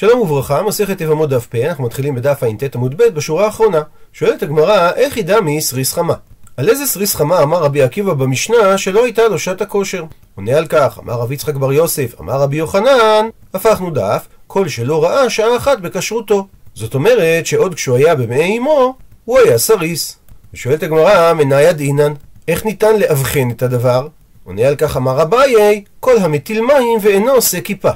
שלום וברכה, מסכת יבמות דף פ, אנחנו מתחילים בדף ע"ט עמוד ב' בשורה האחרונה. שואלת הגמרא, היכי דמי סריס חמה? על איזה סריס חמה אמר רבי עקיבא במשנה שלא הייתה לו שעת הכושר? עונה על כך, אמר רבי יצחק בר יוסף, אמר רבי יוחנן, הפכנו דף, כל שלא ראה שעה אחת בכשרותו. זאת אומרת שעוד כשהוא היה במעי אמו, הוא היה סריס. ושואלת הגמרא, מנא ידעינן, איך ניתן לאבחן את הדבר? עונה על כך אמר אביי, כל המטיל מים ואינו עושה כיפה.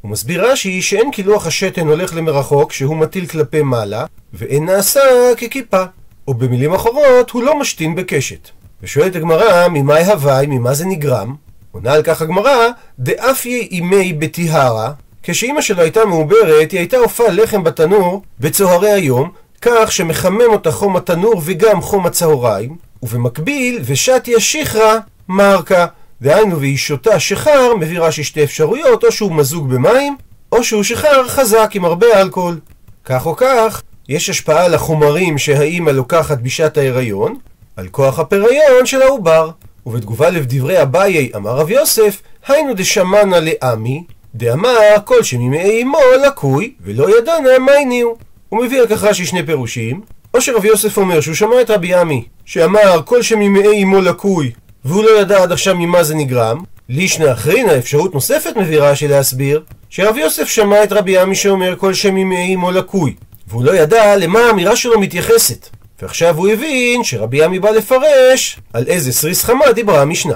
הוא מסביר רש"י שאין קילוח השתן הולך למרחוק שהוא מטיל כלפי מעלה, ואין נעשה ככיפה. או במילים אחרות, הוא לא משתין בקשת. ושואלת הגמרא, ממאי הוואי, ממה זה נגרם? עונה על כך הגמרא, דאפיה אימי בטיהרה, כשאימא שלו הייתה מעוברת, היא הייתה עופה לחם בתנור בצהרי היום, כך שמחמם אותה חום התנור וגם חום הצהריים, ובמקביל, ושתיה שיחרא מרקה. דהיינו, והיא שותה שיכר, מביא רש"י שתי אפשרויות, או שהוא מזוג במים, או שהוא שיכר חזק עם הרבה אלכוהול. כך או כך, יש השפעה לחומרים שהאימא לוקחת בשעת ההיריון, על כוח הפריון של העובר. ובתגובה לדברי אביי אמר רב יוסף, היינו דשמענה לעמי, דאמר כל שממעי אמו לקוי, ולא ידענה מה הניעו. הוא מביא על כך רש"י שני פירושים, או שרב יוסף אומר שהוא שמע את רבי עמי, שאמר כל שממעי אמו לקוי, והוא לא ידע עד עכשיו ממה זה נגרם, לישנא אחרינא אפשרות נוספת מביא רש"י להסביר, שרב יוסף שמע את רבי עמי שאומר כל שממעי אמו לקוי, והוא לא ידע למה האמירה שלו מתייחסת. ועכשיו הוא הבין שרבי עמי בא לפרש על איזה סריס חמה דיברה המשנה.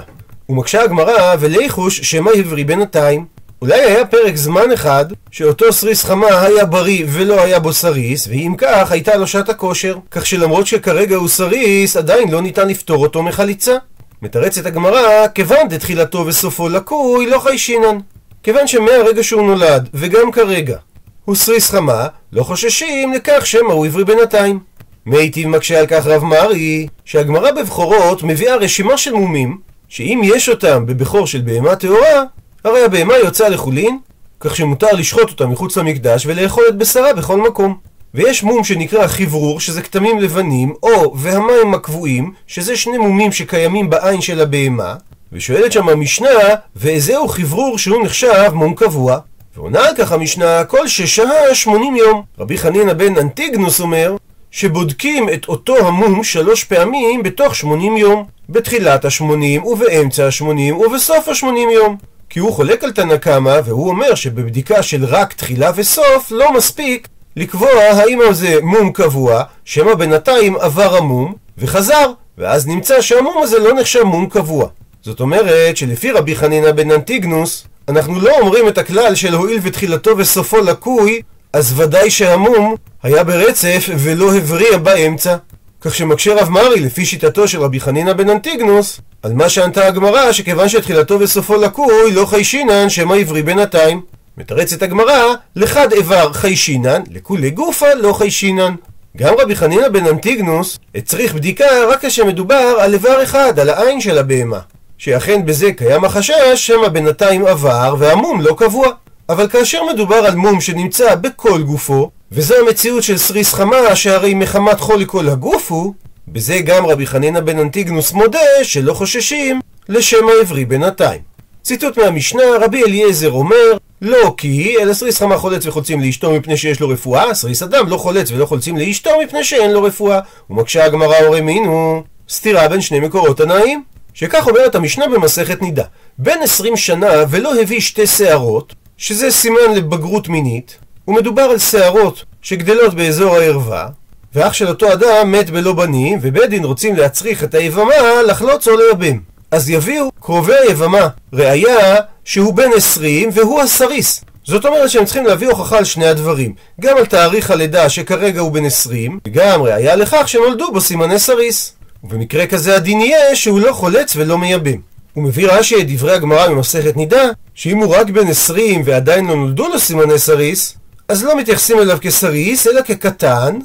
ומקשה הגמרא וליחוש שמא הבריא בינתיים. אולי היה פרק זמן אחד שאותו סריס חמה היה בריא ולא היה בו סריס, ואם כך הייתה לו שעת הכושר, כך שלמרות שכרגע הוא סריס, עדיין לא ניתן לפטור אותו מחליצה. מתרצת הגמרא, כיוון דתחילתו וסופו לקוי, לא חיישינן. כיוון שמהרגע שהוא נולד, וגם כרגע, הוא סריס חמה, לא חוששים לכך שמא הוא הבריא בינתיים. מתיב מקשה על כך רב מרי, שהגמרא בבכורות מביאה רשימה של מומים, שאם יש אותם בבכור של בהמה טהורה, הרי הבהמה יוצאה לחולין, כך שמותר לשחוט אותה מחוץ למקדש ולאכול את בשרה בכל מקום. ויש מום שנקרא חברור, שזה כתמים לבנים, או והמים הקבועים, שזה שני מומים שקיימים בעין של הבהמה, ושואלת שם המשנה, ואיזהו חברור שהוא נחשב מום קבוע? ועונה על כך המשנה, כל ששהה 80 יום. רבי חנינא בן אנטיגנוס אומר, שבודקים את אותו המום שלוש פעמים בתוך 80 יום. בתחילת ה-80 ובאמצע ה-80 ובסוף ה-80 יום. כי הוא חולק על תנא קמא, והוא אומר שבבדיקה של רק תחילה וסוף לא מספיק לקבוע האם זה מום קבוע, שמא בינתיים עבר המום וחזר, ואז נמצא שהמום הזה לא נחשב מום קבוע. זאת אומרת שלפי רבי חנינא בן אנטיגנוס, אנחנו לא אומרים את הכלל של הואיל ותחילתו וסופו לקוי, אז ודאי שהמום היה ברצף ולא הבריע באמצע. כך שמקשה רב מרי לפי שיטתו של רבי חנינא בן אנטיגנוס, על מה שענתה הגמרא שכיוון שתחילתו וסופו לקוי לא חיישינן שמא עברי בינתיים. מתרצת הגמרא, לחד איבר חיישינן, לכולי גופה לא חיישינן. גם רבי חנינא בן אנטיגנוס הצריך בדיקה רק כאשר מדובר על איבר אחד, על העין של הבהמה. שאכן בזה קיים החשש שמא בינתיים עבר והמום לא קבוע. אבל כאשר מדובר על מום שנמצא בכל גופו, וזו המציאות של סריס חמה שהרי מחמת חולי כל הגוף הוא, בזה גם רבי חנינא בן אנטיגנוס מודה שלא חוששים שמא הבריא בינתיים. ציטוט מהמשנה, רבי אליעזר אומר, לא כי, אלא סריס חמה חולץ וחולצים לאשתו מפני שיש לו רפואה, סריס אדם לא חולץ ולא חולצים לאשתו מפני שאין לו רפואה. ומקשה הגמרא ורמינהו, סתירה בין שני מקורות תנאיים. שכך אומרת המשנה במסכת נידה. בן עשרים שנה ולא הביא שתי שערות, שזה סימן לבגרות מינית, ומדובר על שערות שגדלות באזור הערווה, ואח של אותו אדם מת בלא בנים, ובית דין רוצים להצריך את היבמה לחלוץ או לייבם. אז יביאו קרובי היבמה ראיה שהוא בן עשרים והוא הסריס. זאת אומרת שהם צריכים להביא הוכחה על שני הדברים. גם על תאריך הלידה שכרגע הוא בן עשרים, וגם ראיה לכך שנולדו בו סימני סריס. ובמקרה כזה הדין יהיה שהוא לא חולץ ולא מייבם. הוא מביא רש"י את דברי הגמרא ממסכת נידה, שאם הוא רק בן עשרים ועדיין לא נולדו לו סימני סריס, אז לא מתייחסים אליו כסריס, אלא כקטן,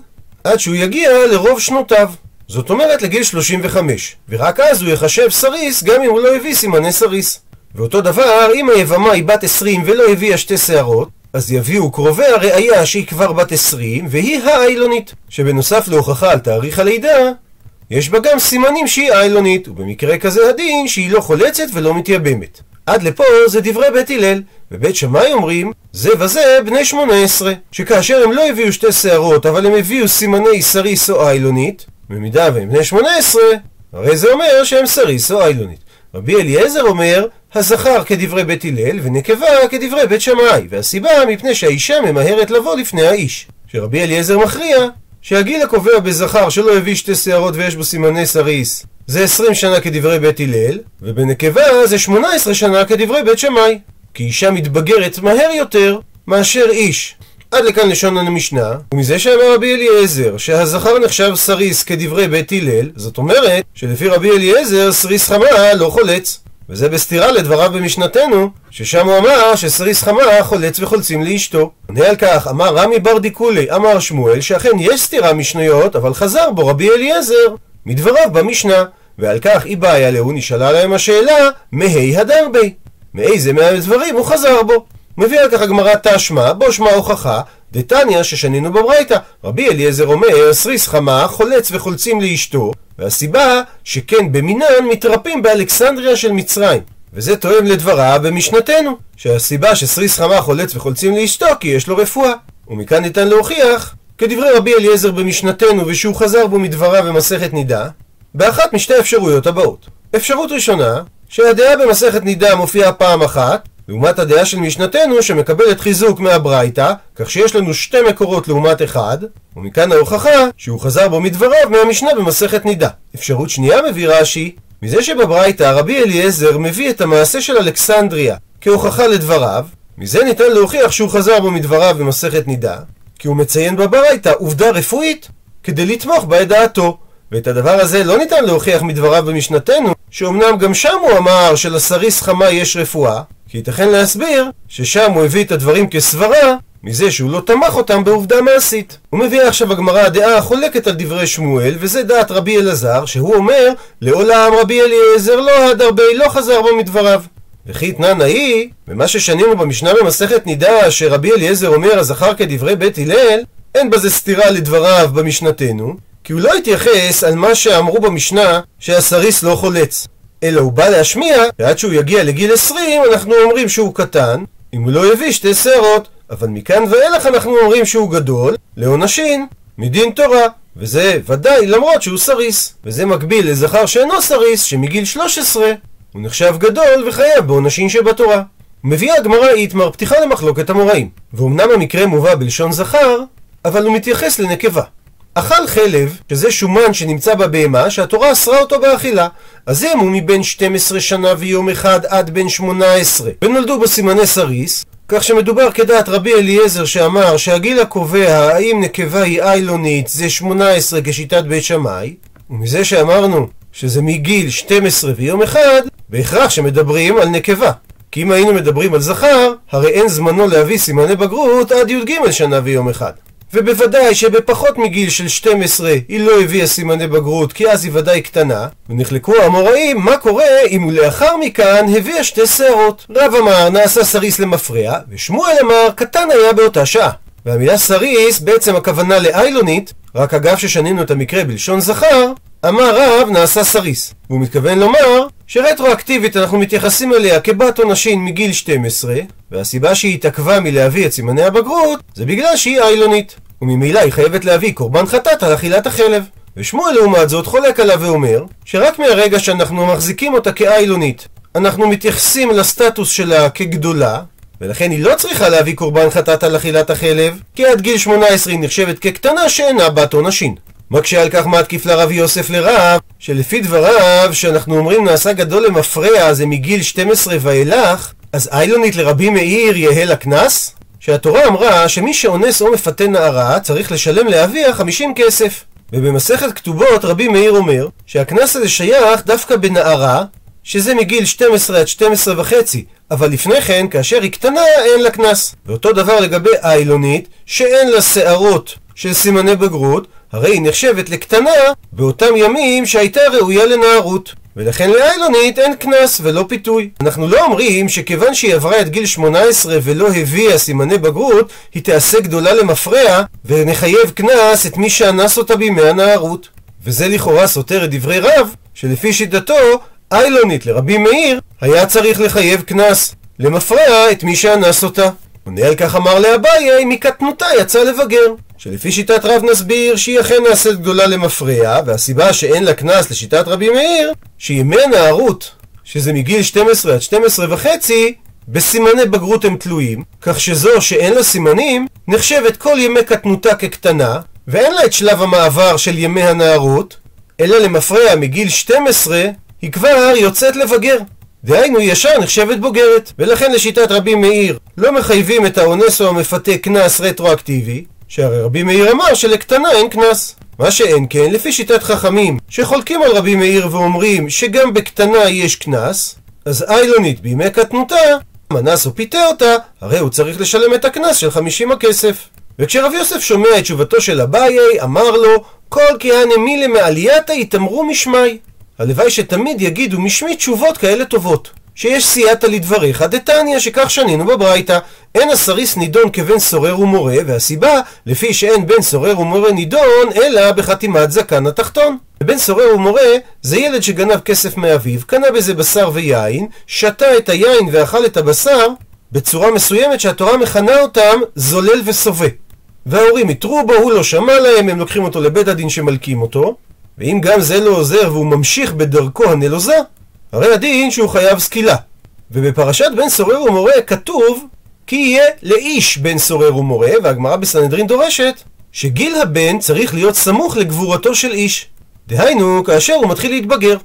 עד שהוא יגיע לרוב שנותיו. זאת אומרת לגיל 35, ורק אז הוא יחשב סריס גם אם הוא לא הביא סימני סריס. ואותו דבר, אם היבמה היא בת 20 ולא הביאה שתי שערות, אז יביאו קרוביה ראיה שהיא כבר בת 20, והיא האיילונית, שבנוסף להוכחה על תאריך הלידה, יש בה גם סימנים שהיא איילונית, ובמקרה כזה הדין שהיא לא חולצת ולא מתייבמת. עד לפה זה דברי בית הלל, ובית שמאי אומרים, זה וזה בני שמונה עשרה, שכאשר הם לא הביאו שתי שערות, אבל הם הביאו סימני סריס או איילונית, במידה והם בני שמונה עשרה, הרי זה אומר שהם סריס או איילונית. רבי אליעזר אומר, הזכר כדברי בית הלל, ונקבה כדברי בית שמאי, והסיבה מפני שהאישה ממהרת לבוא לפני האיש. שרבי אליעזר מכריע שהגיל הקובע בזכר שלא הביא שתי שערות ויש בו סימני סריס זה 20 שנה כדברי בית הלל, ובנקבה זה 18 שנה כדברי בית שמאי. כי אישה מתבגרת מהר יותר מאשר איש. עד לכאן לשון המשנה, ומזה שאמר רבי אליעזר שהזכר נחשב סריס כדברי בית הלל, זאת אומרת שלפי רבי אליעזר סריס חמה לא חולץ. וזה בסתירה לדבריו במשנתנו, ששם הוא אמר שסריס חמה חולץ וחולצים לאשתו. עונה על כך, אמר רמי בר דיקולי, אמר שמואל, שאכן יש סתירה משניות, אבל חזר בו רבי אליעזר, מדבריו במשנה. ועל כך אי בעיה להוא נשאלה להם השאלה, מהי הדר בי? מאיזה מהדברים הוא חזר בו? מביא על כך הגמרא תשמע, בו שמע הוכחה, דתניא ששנינו בברייתא. רבי אליעזר אומר, סריס חמה חולץ וחולצים לאשתו, והסיבה שכן במינן מתרפים באלכסנדריה של מצרים. וזה תואם לדבריו במשנתנו, שהסיבה שסריס חמה חולץ וחולצים לאשתו כי יש לו רפואה. ומכאן ניתן להוכיח, כדברי רבי אליעזר במשנתנו ושהוא חזר בו מדבריו במסכת נידה, באחת משתי האפשרויות הבאות. אפשרות ראשונה, שהדעה במסכת נידה מופיעה פעם אחת, לעומת הדעה של משנתנו שמקבלת חיזוק מהברייתא, כך שיש לנו שתי מקורות לעומת אחד, ומכאן ההוכחה שהוא חזר בו מדבריו מהמשנה במסכת נידה. אפשרות שנייה מביא רש"י, מזה שבברייתא רבי אליעזר מביא את המעשה של אלכסנדריה כהוכחה לדבריו, מזה ניתן להוכיח שהוא חזר בו מדבריו במסכת נידה, כי הוא מציין בברייתא עובדה רפואית כדי לתמוך בדעתו. ואת הדבר הזה לא ניתן להוכיח מדבריו במשנתנו, שאומנם גם שם הוא אמר שלסריס חמה יש רפואה, כי ייתכן להסביר ששם הוא הביא את הדברים כסברה מזה שהוא לא תמך אותם בעובדה מעשית. הוא מביא עכשיו הגמרא הדעה החולקת על דברי שמואל, וזה דעת רבי אלעזר, שהוא אומר, לעולם רבי אליעזר לא הד הרבה, לא חזר בו מדבריו. וכי תנן ההיא, במה ששנינו במשנה במסכת נידה, שרבי אליעזר אומר הזכר כדברי בית הלל, אין בזה סתירה לדבריו במשנתנו, כי הוא לא התייחס על מה שאמרו במשנה שהסריס לא חולץ. אלא הוא בא להשמיע, ועד שהוא יגיע לגיל 20 אנחנו אומרים שהוא קטן, אם הוא לא הביא שתי שערות. אבל מכאן ואילך אנחנו אומרים שהוא גדול, לעונשין, מדין תורה. וזה ודאי למרות שהוא סריס. וזה מקביל לזכר שאינו סריס, שמגיל 13 הוא נחשב גדול וחייב בעונשין שבתורה. מביאה הגמרא איתמר פתיחה למחלוקת אמוראים. ואמנם המקרה מובא בלשון זכר, אבל הוא מתייחס לנקבה. אכל חלב, שזה שומן שנמצא בבהמה, שהתורה אסרה אותו באכילה. אז אם הוא מבין 12 שנה ויום אחד עד בן 18, ונולדו בו סימני סריס, כך שמדובר כדעת רבי אליעזר שאמר שהגיל הקובע האם נקבה היא איילונית זה 18 כשיטת בית שמאי, ומזה שאמרנו שזה מגיל 12 ויום אחד, בהכרח שמדברים על נקבה. כי אם היינו מדברים על זכר, הרי אין זמנו להביא סימני בגרות עד י"ג שנה ויום אחד. ובוודאי שבפחות מגיל של 12 היא לא הביאה סימני בגרות כי אז היא ודאי קטנה. ונחלקו האמוראים מה קורה אם לאחר מכאן הביאה שתי שערות? רב אמר נעשה סריס למפרע ושמואל אמר קטן היה באותה שעה. והמילה סריס בעצם הכוונה לאיילונית רק אגב ששנינו את המקרה בלשון זכר אמר רב נעשה סריס. והוא מתכוון לומר שרטרואקטיבית אנחנו מתייחסים אליה כבת עונשין מגיל 12 והסיבה שהיא התעכבה מלהביא את סימני הבגרות זה בגלל שהיא איילונית וממילא היא חייבת להביא קורבן חטאת על אכילת החלב. ושמואל לעומת זאת חולק עליו ואומר שרק מהרגע שאנחנו מחזיקים אותה כאיילונית אנחנו מתייחסים לסטטוס שלה כגדולה ולכן היא לא צריכה להביא קורבן חטאת על אכילת החלב כי עד גיל 18 היא נחשבת כקטנה שאינה בת עונשין מקשה על כך מתקיף לרב יוסף לרב, שלפי דבריו, שאנחנו אומרים נעשה גדול למפרע זה מגיל 12 ואילך, אז איילונית לרבי מאיר יהא לה קנס? שהתורה אמרה שמי שאונס או מפתה נערה צריך לשלם לאביה 50 כסף. ובמסכת כתובות רבי מאיר אומר שהקנס הזה שייך דווקא בנערה, שזה מגיל 12 עד 12 וחצי, אבל לפני כן, כאשר היא קטנה, אין לה קנס. ואותו דבר לגבי איילונית, שאין לה שערות של סימני בגרות, הרי היא נחשבת לקטנה באותם ימים שהייתה ראויה לנערות. ולכן לאיילונית אין קנס ולא פיתוי. אנחנו לא אומרים שכיוון שהיא עברה את גיל 18 ולא הביאה סימני בגרות, היא תעשה גדולה למפרע, ונחייב קנס את מי שאנס אותה בימי הנערות. וזה לכאורה סותר את דברי רב, שלפי שיטתו, איילונית לרבי מאיר, היה צריך לחייב קנס. למפרע את מי שאנס אותה. עונה על כך אמר לאביי, מקטנותה יצא לבגר. שלפי שיטת רב נסביר שהיא אכן נעשית גדולה למפרע, והסיבה שאין לה קנס לשיטת רבי מאיר, שימי הנערות, שזה מגיל 12 עד 12 וחצי, בסימני בגרות הם תלויים, כך שזו שאין לה סימנים, נחשבת כל ימי קטנותה כקטנה, ואין לה את שלב המעבר של ימי הנערות, אלא למפרע מגיל 12, היא כבר יוצאת לבגר. דהיינו ישר נחשבת בוגרת, ולכן לשיטת רבי מאיר לא מחייבים את האונס או המפתה קנס רטרואקטיבי, שהרי רבי מאיר אמר שלקטנה אין קנס. מה שאין כן, לפי שיטת חכמים שחולקים על רבי מאיר ואומרים שגם בקטנה יש קנס, אז איילונית בימי קטנותה, מנס או פיתה אותה, הרי הוא צריך לשלם את הקנס של חמישים הכסף. וכשרב יוסף שומע את תשובתו של אביי, אמר לו, כל כהנה מילי מעלייתא יתאמרו משמי. הלוואי שתמיד יגידו משמי תשובות כאלה טובות. שיש סייעתא לדבריך דתניא שכך שנינו בברייתא אין הסריס נידון כבן סורר ומורה והסיבה לפי שאין בן סורר ומורה נידון אלא בחתימת זקן התחתון בן סורר ומורה זה ילד שגנב כסף מאביו קנה בזה בשר ויין שתה את היין ואכל את הבשר בצורה מסוימת שהתורה מכנה אותם זולל וסובה וההורים התרו בו, הוא לא שמע להם, הם לוקחים אותו לבית הדין שמלקים אותו ואם גם זה לא עוזר והוא ממשיך בדרכו הנלוזה הרי הדין שהוא חייב סקילה. ובפרשת בן סורר ומורה כתוב כי יהיה לאיש בן סורר ומורה, והגמרא בסנהדרין דורשת שגיל הבן צריך להיות סמוך לגבורתו של איש. דהיינו, כאשר הוא מתחיל להתבגר.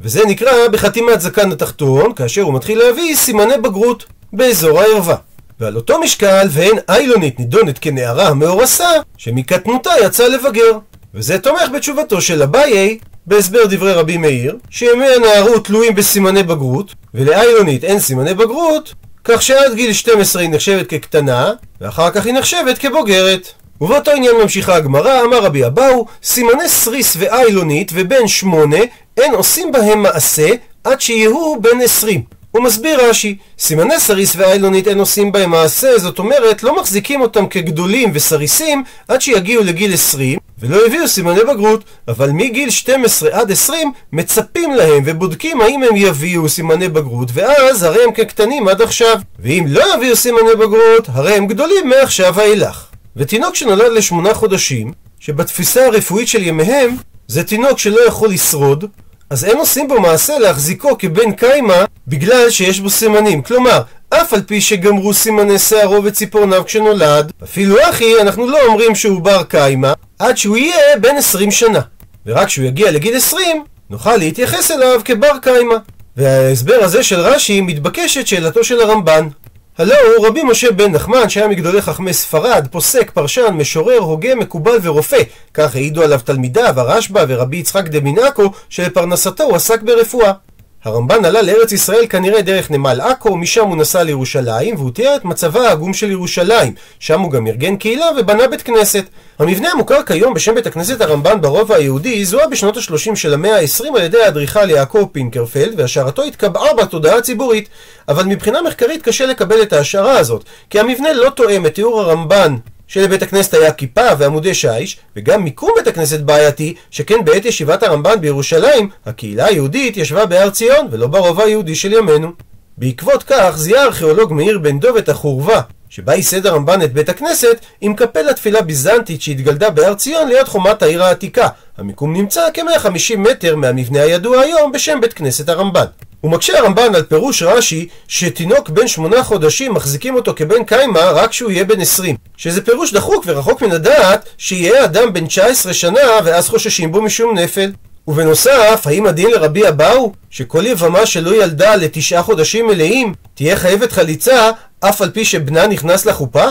וזה נקרא בחתימת זקן התחתון, כאשר הוא מתחיל להביא סימני בגרות באזור הערווה. ועל אותו משקל, ואין איילונית נידונת כנערה המאורסה, שמקטנותה יצא לבגר. וזה תומך בתשובתו של אביי, בהסבר דברי רבי מאיר, שימי הנערות תלויים בסימני בגרות, ולאיילונית אין סימני בגרות, כך שעד גיל 12 היא נחשבת כקטנה, ואחר כך היא נחשבת כבוגרת. ובאותו עניין ממשיכה הגמרא, אמר רבי אבאו, סימני סריס ואיילונית ובן שמונה, אין עושים בהם מעשה עד שיהיו בן עשרים. הוא מסביר רש"י, סימני סריס ואיילונית אין עושים בהם מעשה, זאת אומרת, לא מחזיקים אותם כגדולים וסריסים עד שיגיעו לגיל 20, ולא הביאו סימני בגרות, אבל מגיל 12 עד 20 מצפים להם ובודקים האם הם יביאו סימני בגרות, ואז הרי הם כקטנים עד עכשיו. ואם לא יביאו סימני בגרות, הרי הם גדולים מעכשיו ואילך. ותינוק שנולד לשמונה חודשים, שבתפיסה הרפואית של ימיהם, זה תינוק שלא יכול לשרוד, אז אין עושים בו מעשה להחזיקו כבן קיימא בגלל שיש בו סימנים. כלומר, אף על פי שגמרו סימני שערו וציפורניו כשנולד, אפילו אחי, אנחנו לא אומרים שהוא בר קיימא, עד שהוא יהיה בן 20 שנה. ורק כשהוא יגיע לגיל 20, נוכל להתייחס אליו כבר קיימא. וההסבר הזה של רש"י מתבקשת שאלתו של הרמב"ן. הלא הוא רבי משה בן נחמן שהיה מגדולי חכמי ספרד, פוסק, פרשן, משורר, הוגה, מקובל ורופא. כך העידו עליו תלמידיו, הרשב"א ורבי יצחק דמינקו, שלפרנסתו הוא עסק ברפואה. הרמב"ן עלה לארץ ישראל כנראה דרך נמל עכו, משם הוא נסע לירושלים, והוא תיאר את מצבה העגום של ירושלים. שם הוא גם ארגן קהילה ובנה בית כנסת. המבנה המוכר כיום בשם בית הכנסת הרמב"ן ברובע היהודי זוהה בשנות ה-30 של המאה ה-20 על ידי האדריכל יעקב פינקרפלד, והשערתו התקבעה בתודעה הציבורית. אבל מבחינה מחקרית קשה לקבל את ההשערה הזאת, כי המבנה לא תואם את תיאור הרמב"ן שלבית הכנסת היה כיפה ועמודי שיש, וגם מיקום בית הכנסת בעייתי, שכן בעת ישיבת הרמב"ן בירושלים, הקהילה היהודית ישבה בהר ציון, ולא ברובע היהודי של ימינו. בעקבות כך זיהה הארכיאולוג מאיר בן דוב את החורבה, שבה ייסד הרמב"ן את בית הכנסת, עם קפלה תפילה ביזנטית שהתגלדה בהר ציון ליד חומת העיר העתיקה. המיקום נמצא כ-150 מטר מהמבנה הידוע היום בשם בית כנסת הרמב"ן. הוא מקשה הרמב"ן על פירוש רש"י שתינוק בן שמונה חודשים מחזיקים אותו כבן קיימא רק כשהוא יהיה בן עשרים שזה פירוש דחוק ורחוק מן הדעת שיהיה אדם בן 19 שנה ואז חוששים בו משום נפל ובנוסף, האם הדין לרבי אבאו שכל יבמה שלא ילדה לתשעה חודשים מלאים תהיה חייבת חליצה אף על פי שבנה נכנס לחופה?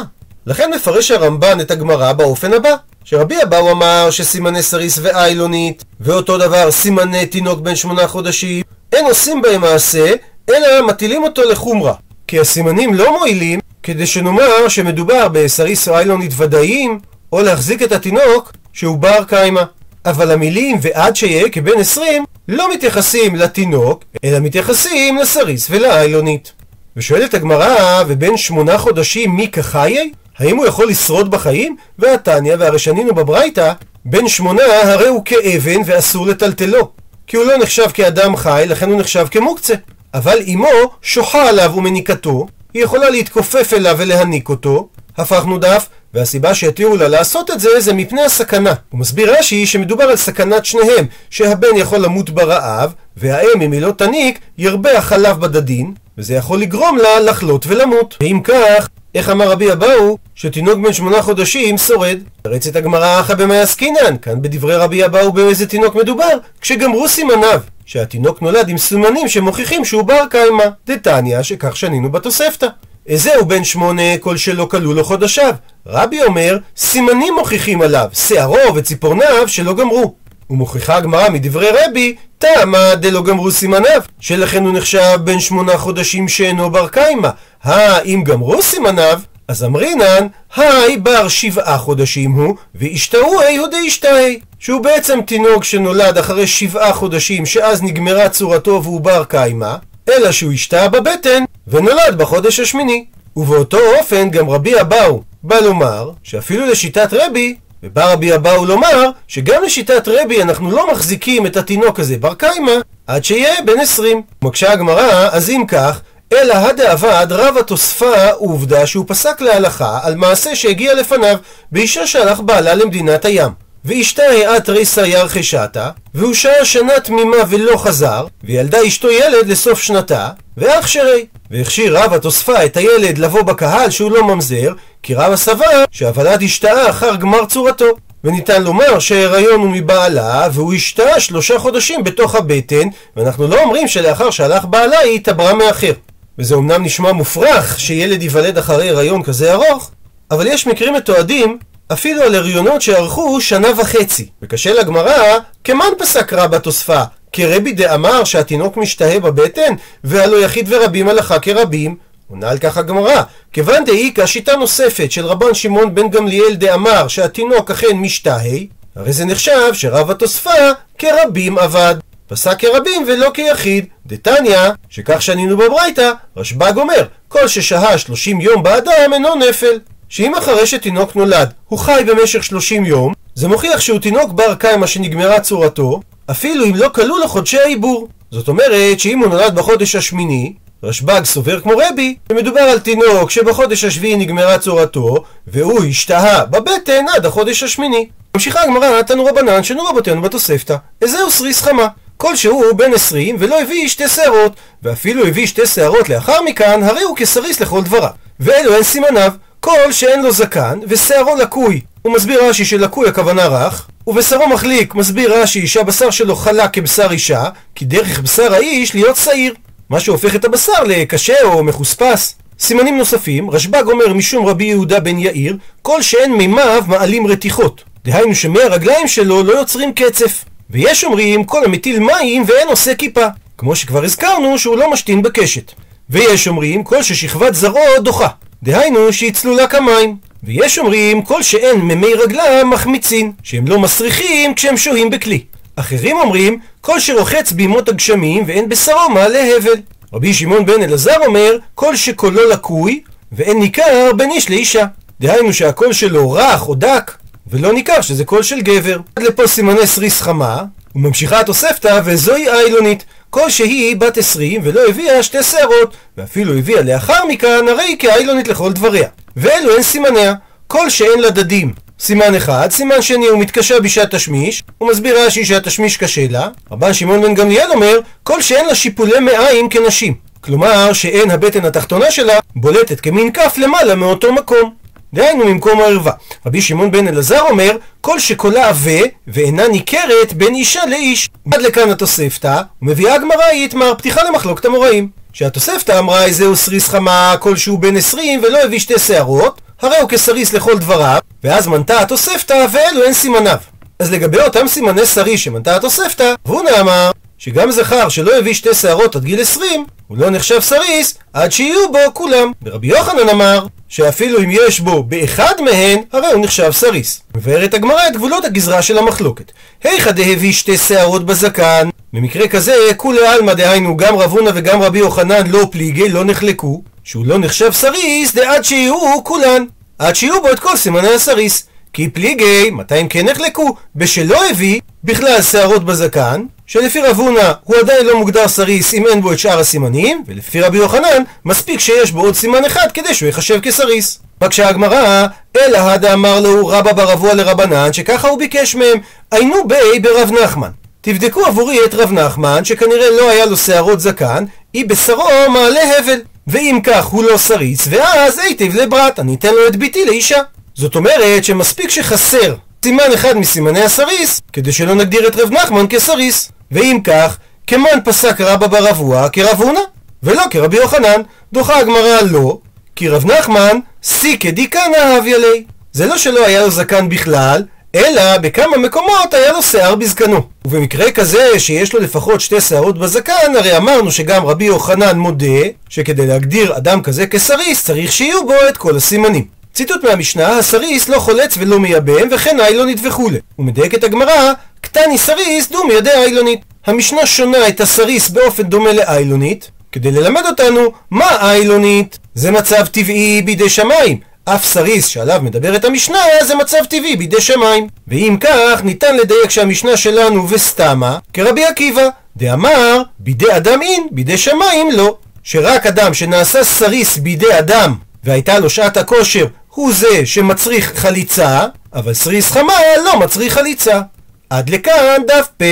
לכן מפרש הרמב"ן את הגמרא באופן הבא שרבי אבאו אמר שסימני סריס ואיילונית ואותו דבר סימני תינוק בן שמונה חודשים אין עושים בהם מעשה, אלא מטילים אותו לחומרה. כי הסימנים לא מועילים כדי שנאמר שמדובר בסריס או איילונית ודאיים, או להחזיק את התינוק שהוא בר קיימא. אבל המילים ועד שיהיה כבן עשרים לא מתייחסים לתינוק, אלא מתייחסים לסריס ולאיילונית. ושואלת הגמרא, ובן שמונה חודשים מי כחיי? האם הוא יכול לשרוד בחיים? והתניא והרי שנינו בברייתא, בן שמונה הרי הוא כאבן ואסור לטלטלו. כי הוא לא נחשב כאדם חי, לכן הוא נחשב כמוקצה. אבל אמו שוחה עליו ומניקתו, היא יכולה להתכופף אליו ולהניק אותו, הפכנו דף, והסיבה שהתירו לה לעשות את זה, זה מפני הסכנה. הוא מסביר רש"י שמדובר על סכנת שניהם, שהבן יכול למות ברעב, והאם, אם היא לא תניק, ירבה החלב בדדין, וזה יכול לגרום לה לחלות ולמות. ואם כך, איך אמר רבי אבאו, שתינוק בן שמונה חודשים שורד? רצת הגמרא אחא במאי עסקינן, כאן בדברי רבי אבאו באיזה תינוק מדובר, כשגמרו סימניו, שהתינוק נולד עם סימנים שמוכיחים שהוא בר קיימא, דתניא שכך שנינו בתוספתא. איזהו בן שמונה כל שלא כלו לו חודשיו. רבי אומר, סימנים מוכיחים עליו, שערו וציפורניו שלא גמרו. ומוכיחה הגמרא מדברי רבי, תמה דלא גמרו סימניו, שלכן הוא נחשב בן שמונה חודשים שאינו בר קיימא. האם גמרו סימניו, אז אמרינן, היי בר שבעה חודשים הוא, ואשתהו הוא דאשתהי. שהוא בעצם תינוק שנולד אחרי שבעה חודשים, שאז נגמרה צורתו והוא בר קיימא, אלא שהוא השתה בבטן, ונולד בחודש השמיני. ובאותו אופן גם רבי אבאו בא לומר, שאפילו לשיטת רבי, ובא רבי אבאו לומר, שגם לשיטת רבי אנחנו לא מחזיקים את התינוק הזה בר קיימא, עד שיהיה בן עשרים. מקשה הגמרא, אז אם כך, אלא הדאבד רב התוספה עובדה שהוא פסק להלכה על מעשה שהגיע לפניו באישה שהלך בעלה למדינת הים. ואשתה האט ריסא ירחשתה, והוא שהה שנה תמימה ולא חזר, וילדה אשתו ילד לסוף שנתה, ואח שרי. והכשיר רב התוספה את הילד לבוא בקהל שהוא לא ממזר, כי רב הסבר שהוולד השתאה אחר גמר צורתו. וניתן לומר שההיריון הוא מבעלה, והוא השתאה שלושה חודשים בתוך הבטן, ואנחנו לא אומרים שלאחר שהלך בעלה היא התעברה מאחר. וזה אמנם נשמע מופרך שילד ייוולד אחרי הריון כזה ארוך, אבל יש מקרים מתועדים אפילו על הריונות שארכו שנה וחצי. וקשה לגמרא, כמן פסק רבא תוספה, כרבי דאמר שהתינוק משתהה בבטן, והלא יחיד ורבים הלכה כרבים. עונה על כך הגמרא, כיוון דאיכא שיטה נוספת של רבן שמעון בן גמליאל דאמר שהתינוק אכן משתהה, הרי זה נחשב שרב התוספה כרבים עבד. פסק כרבים ולא כיחיד. דתניא, שכך שנינו בברייתא, רשב"ג אומר, כל ששהה שלושים יום באדם אינו נפל. שאם אחרי שתינוק נולד הוא חי במשך 30 יום, זה מוכיח שהוא תינוק בר קיימא שנגמרה צורתו, אפילו אם לא כלו לו חודשי העיבור. זאת אומרת שאם הוא נולד בחודש השמיני, רשב"ג סובר כמו רבי, שמדובר על תינוק שבחודש השביעי נגמרה צורתו, והוא השתהה בבטן עד החודש השמיני. ממשיכה הגמרא, תנו רבנן, שנו רבותינו בתוספתא, איזהו סריס חמה. כלשהו בן עשרים ולא הביא שתי שערות, ואפילו הביא שתי שערות לאחר מכאן, הרי הוא כסריס לכל דבריו. ואלו הן סימניו, כל שאין לו זקן ושערו לקוי. הוא מסביר רש"י שלקוי הכוונה רך, ובשרו מחליק מסביר רש"י שהבשר שלו חלק כבשר אישה, כי דרך בשר האיש להיות שעיר. מה שהופך את הבשר לקשה או מחוספס. סימנים נוספים, רשב"ג אומר משום רבי יהודה בן יאיר, כל שאין מימיו מעלים רתיחות. דהיינו שמי הרגליים שלו לא יוצרים קצף. ויש אומרים כל המטיל מים ואין עושה כיפה. כמו שכבר הזכרנו שהוא לא משתין בקשת. ויש אומרים כל ששכבת זרעו דוחה. דהיינו שהיא צלולה כמים. ויש אומרים כל שאין ממי רגלם מחמיצין, שהם לא מסריחים כשהם שוהים בכלי. אחרים אומרים כל שרוחץ בימות הגשמים ואין בשרו מעלה הבל. רבי שמעון בן אלעזר אומר כל שקולו לקוי ואין ניכר בין איש לאישה. דהיינו שהקול שלו רך או דק ולא ניכר שזה קול של גבר. עד לפה סימני סריס חמה וממשיכה התוספתא וזוהי איילונית כל שהיא בת עשרים ולא הביאה שתי שערות, ואפילו הביאה לאחר מכאן, הרי כאיילונית לכל דבריה. ואלו הן סימניה, כל שאין לה דדים. סימן אחד, סימן שני הוא מתקשה בשעת תשמיש, הוא מסביר רש"י שהתשמיש קשה לה. רבן שמעון בן גמליאל אומר, כל שאין לה שיפולי מעיים כנשים. כלומר, שאין הבטן התחתונה שלה בולטת כמין כף למעלה מאותו מקום. דהיינו ממקום הערווה. רבי שמעון בן אלעזר אומר, כל שקולה עבה ואינה ניכרת בין אישה לאיש. עד לכאן התוספתא, ומביאה הגמרא איתמר פתיחה למחלוקת המוראים. שהתוספתא אמרה איזהו סריס חמה כלשהו בן עשרים ולא הביא שתי שערות, הרי הוא כסריס לכל דבריו, ואז מנתה התוספתא ואלו הן סימניו. אז לגבי אותם סימני סריס שמנתה התוספתא, והוא נאמר שגם זכר שלא הביא שתי שערות עד גיל עשרים, הוא לא נחשב סריס עד שיהיו בו כולם. ורבי יוחנן אמר שאפילו אם יש בו באחד מהן, הרי הוא נחשב סריס. מבארת הגמרא את גבולות הגזרה של המחלוקת. היכא דהביא שתי שערות בזקן? במקרה כזה, כולי עלמא דהיינו גם רב הונא וגם רבי יוחנן לא פליגי, לא נחלקו, שהוא לא נחשב סריס דעד שיהיו כולן. עד שיהיו בו את כל סימני הסריס. כי פליגי, מתי הם כן נחלקו? בשלא הביא בכלל שערות בזקן, שלפי רב הונא הוא עדיין לא מוגדר סריס אם אין בו את שאר הסימנים, ולפי רבי יוחנן מספיק שיש בו עוד סימן אחד כדי שהוא ייחשב כסריס. בקשה הגמרא, אלא הדה אמר לו רבא ברבוע לרבנן, שככה הוא ביקש מהם, עיינו בי ברב נחמן. תבדקו עבורי את רב נחמן, שכנראה לא היה לו שערות זקן, אי בשרו מעלה הבל. ואם כך הוא לא סריס, ואז היטיב לברט, אני אתן לו את ביתי לאישה. זאת אומרת שמספיק שחסר סימן אחד מסימני הסריס, כדי שלא נגדיר את רב נחמן כסריס. ואם כך, כמן פסק רבא ברבוע כרב הונא, ולא כרבי יוחנן. דוחה הגמרא לא, כי רב נחמן סיקא דיקנא הוויה ליה. זה לא שלא היה לו זקן בכלל, אלא בכמה מקומות היה לו שיער בזקנו. ובמקרה כזה שיש לו לפחות שתי שערות בזקן, הרי אמרנו שגם רבי יוחנן מודה שכדי להגדיר אדם כזה כסריס צריך שיהיו בו את כל הסימנים. ציטוט מהמשנה, הסריס לא חולץ ולא מייבם וכן איילונית וכולי. ומדייקת הגמרא, קטני סריס דו מידי איילונית. המשנה שונה את הסריס באופן דומה לאיילונית, כדי ללמד אותנו מה איילונית. זה מצב טבעי בידי שמיים. אף סריס שעליו מדברת המשנה זה מצב טבעי בידי שמיים. ואם כך, ניתן לדייק שהמשנה שלנו וסתמה כרבי עקיבא, דאמר בידי אדם אין, בידי שמיים לא. שרק אדם שנעשה סריס בידי אדם והייתה לו שעת הכושר הוא זה שמצריך חליצה, אבל סריס חמה לא מצריך חליצה. עד לכאן דף פ.